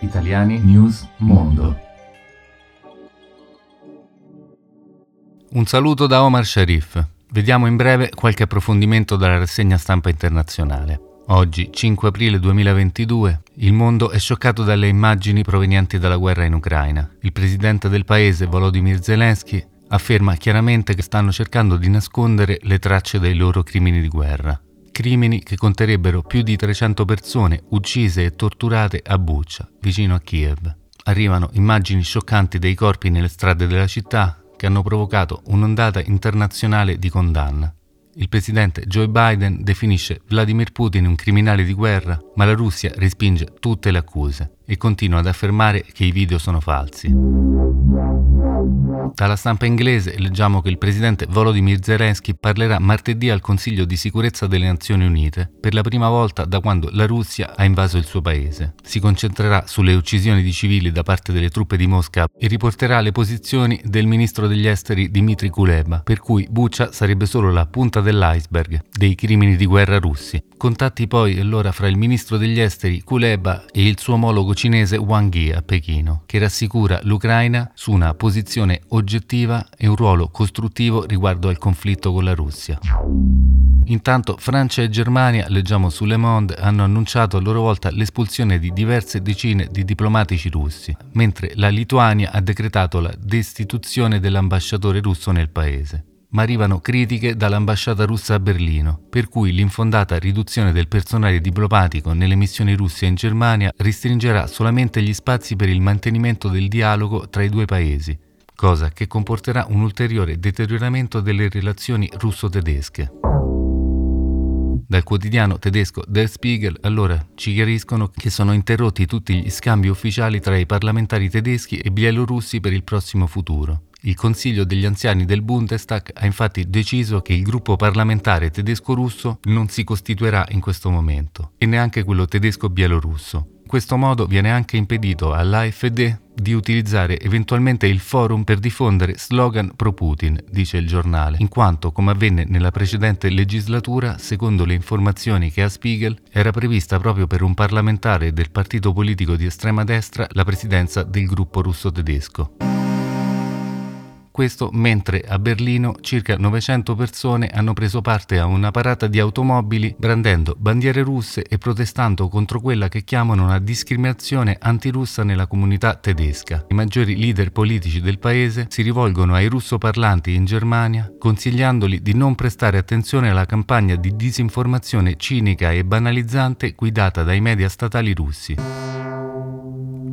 Italiani News Mondo. Un saluto da Omar Sharif. Vediamo in breve qualche approfondimento dalla rassegna stampa internazionale. Oggi, 5 aprile 2022, il mondo è scioccato dalle immagini provenienti dalla guerra in Ucraina. Il presidente del paese, Volodymyr Zelensky, afferma chiaramente che stanno cercando di nascondere le tracce dei loro crimini di guerra. Crimini che conterebbero più di 300 persone uccise e torturate a Bucha, vicino a Kiev. Arrivano immagini scioccanti dei corpi nelle strade della città che hanno provocato un'ondata internazionale di condanna. Il presidente Joe Biden definisce Vladimir Putin un criminale di guerra, ma la Russia respinge tutte le accuse e continua ad affermare che i video sono falsi. Dalla stampa inglese leggiamo che il presidente Volodymyr Zelensky parlerà martedì al Consiglio di sicurezza delle Nazioni Unite per la prima volta da quando la Russia ha invaso il suo paese. Si concentrerà sulle uccisioni di civili da parte delle truppe di Mosca e riporterà le posizioni del ministro degli esteri Dmitry Kuleba, per cui Bucha sarebbe solo la punta dell'iceberg dei crimini di guerra russi. Contatti poi allora fra il ministro degli esteri Kuleba e il suo omologo cinese Wang Yi a Pechino, che rassicura l'Ucraina su una posizione oggettiva e un ruolo costruttivo riguardo al conflitto con la Russia. Intanto Francia e Germania, leggiamo su Le Monde, hanno annunciato a loro volta l'espulsione di diverse decine di diplomatici russi, mentre la Lituania ha decretato la destituzione dell'ambasciatore russo nel paese ma arrivano critiche dall'ambasciata russa a Berlino, per cui l'infondata riduzione del personale diplomatico nelle missioni russe in Germania restringerà solamente gli spazi per il mantenimento del dialogo tra i due paesi, cosa che comporterà un ulteriore deterioramento delle relazioni russo-tedesche. Dal quotidiano tedesco Der Spiegel allora ci chiariscono che sono interrotti tutti gli scambi ufficiali tra i parlamentari tedeschi e bielorussi per il prossimo futuro. Il Consiglio degli anziani del Bundestag ha infatti deciso che il gruppo parlamentare tedesco-russo non si costituirà in questo momento, e neanche quello tedesco-bielorusso. In questo modo viene anche impedito all'AfD di utilizzare eventualmente il forum per diffondere slogan pro-Putin, dice il giornale, in quanto, come avvenne nella precedente legislatura, secondo le informazioni che ha Spiegel, era prevista proprio per un parlamentare del partito politico di estrema destra la presidenza del gruppo russo-tedesco. Questo mentre a Berlino circa 900 persone hanno preso parte a una parata di automobili brandendo bandiere russe e protestando contro quella che chiamano una discriminazione antirussa nella comunità tedesca. I maggiori leader politici del paese si rivolgono ai russoparlanti in Germania consigliandoli di non prestare attenzione alla campagna di disinformazione cinica e banalizzante guidata dai media statali russi.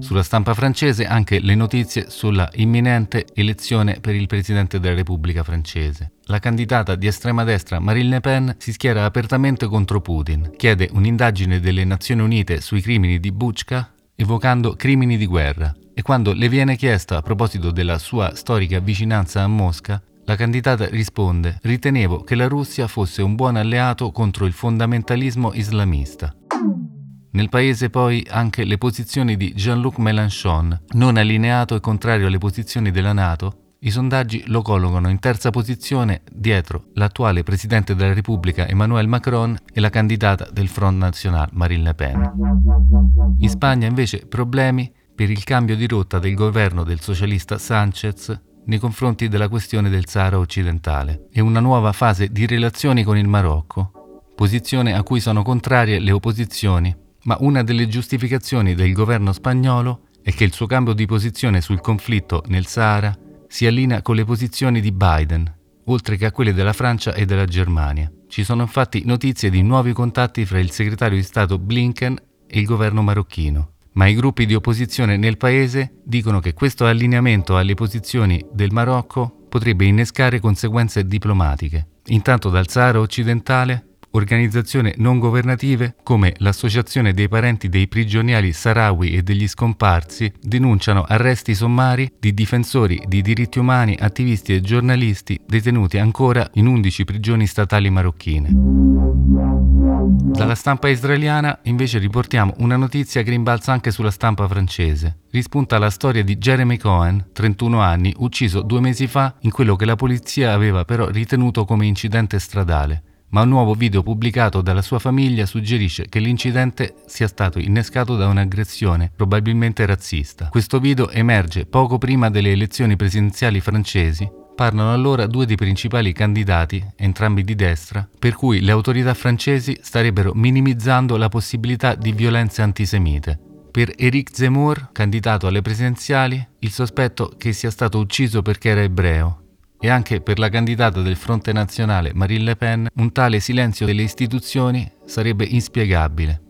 Sulla stampa francese anche le notizie sulla imminente elezione per il Presidente della Repubblica francese. La candidata di estrema destra Marine Le Pen si schiera apertamente contro Putin, chiede un'indagine delle Nazioni Unite sui crimini di Buchka, evocando crimini di guerra. E quando le viene chiesta a proposito della sua storica vicinanza a Mosca, la candidata risponde: Ritenevo che la Russia fosse un buon alleato contro il fondamentalismo islamista. Nel paese poi anche le posizioni di Jean-Luc Mélenchon, non allineato e contrario alle posizioni della Nato, i sondaggi lo collocano in terza posizione dietro l'attuale Presidente della Repubblica Emmanuel Macron e la candidata del Front National Marine Le Pen. In Spagna invece problemi per il cambio di rotta del governo del socialista Sanchez nei confronti della questione del Sahara occidentale e una nuova fase di relazioni con il Marocco, posizione a cui sono contrarie le opposizioni ma una delle giustificazioni del governo spagnolo è che il suo cambio di posizione sul conflitto nel Sahara si allinea con le posizioni di Biden, oltre che a quelle della Francia e della Germania. Ci sono infatti notizie di nuovi contatti fra il segretario di Stato Blinken e il governo marocchino, ma i gruppi di opposizione nel paese dicono che questo allineamento alle posizioni del Marocco potrebbe innescare conseguenze diplomatiche. Intanto dal Sahara occidentale organizzazioni non governative come l'Associazione dei parenti dei prigionieri sahrawi e degli scomparsi denunciano arresti sommari di difensori di diritti umani, attivisti e giornalisti detenuti ancora in 11 prigioni statali marocchine. Dalla stampa israeliana invece riportiamo una notizia che rimbalza anche sulla stampa francese. Rispunta la storia di Jeremy Cohen, 31 anni, ucciso due mesi fa in quello che la polizia aveva però ritenuto come incidente stradale ma un nuovo video pubblicato dalla sua famiglia suggerisce che l'incidente sia stato innescato da un'aggressione, probabilmente razzista. Questo video emerge poco prima delle elezioni presidenziali francesi Parlano allora due dei principali candidati, entrambi di destra, per cui le autorità francesi starebbero minimizzando la possibilità di violenze antisemite. Per Éric Zemmour, candidato alle presidenziali, il sospetto che sia stato ucciso perché era ebreo. E anche per la candidata del Fronte Nazionale Marine Le Pen, un tale silenzio delle istituzioni sarebbe inspiegabile.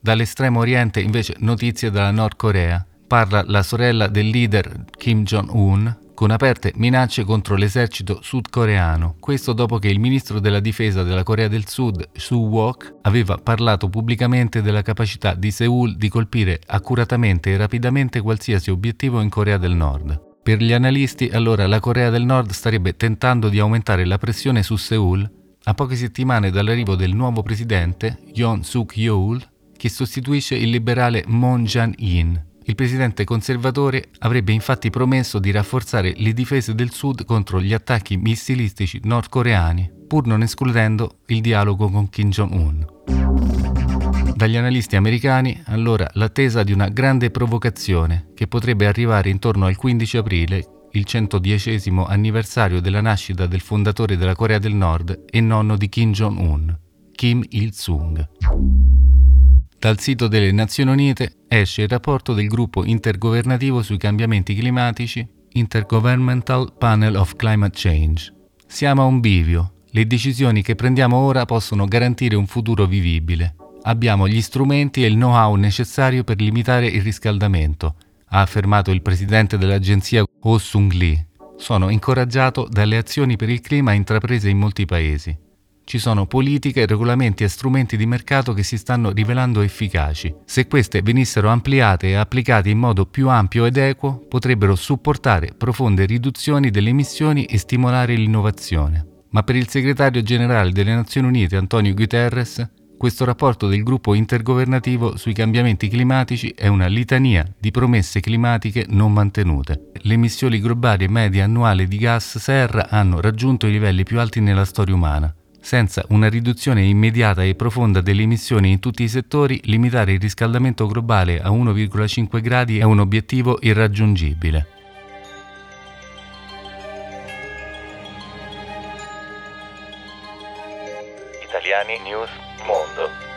Dall'estremo oriente invece notizie dalla Nord Corea. Parla la sorella del leader Kim Jong-un, con aperte minacce contro l'esercito sudcoreano. Questo dopo che il ministro della difesa della Corea del Sud, Soo Wook, aveva parlato pubblicamente della capacità di Seoul di colpire accuratamente e rapidamente qualsiasi obiettivo in Corea del Nord. Per gli analisti, allora, la Corea del Nord starebbe tentando di aumentare la pressione su Seoul a poche settimane dall'arrivo del nuovo presidente, Yoon Suk-yeol, che sostituisce il liberale Moon Jae-in, il presidente conservatore avrebbe infatti promesso di rafforzare le difese del Sud contro gli attacchi missilistici nordcoreani, pur non escludendo il dialogo con Kim Jong-un. Dagli analisti americani, allora, l'attesa di una grande provocazione che potrebbe arrivare intorno al 15 aprile, il 110 anniversario della nascita del fondatore della Corea del Nord e nonno di Kim Jong-un, Kim Il-sung. Dal sito delle Nazioni Unite esce il rapporto del gruppo intergovernativo sui cambiamenti climatici Intergovernmental Panel of Climate Change. Siamo a un bivio. Le decisioni che prendiamo ora possono garantire un futuro vivibile. Abbiamo gli strumenti e il know-how necessario per limitare il riscaldamento, ha affermato il presidente dell'agenzia Oh Sung Lee. Sono incoraggiato dalle azioni per il clima intraprese in molti paesi. Ci sono politiche, regolamenti e strumenti di mercato che si stanno rivelando efficaci. Se queste venissero ampliate e applicate in modo più ampio ed equo, potrebbero supportare profonde riduzioni delle emissioni e stimolare l'innovazione. Ma per il segretario generale delle Nazioni Unite Antonio Guterres, questo rapporto del gruppo intergovernativo sui cambiamenti climatici è una litania di promesse climatiche non mantenute. Le emissioni globali medie annuali di gas serra hanno raggiunto i livelli più alti nella storia umana. Senza una riduzione immediata e profonda delle emissioni in tutti i settori, limitare il riscaldamento globale a 1,5 gradi è un obiettivo irraggiungibile. Italiani News Mondo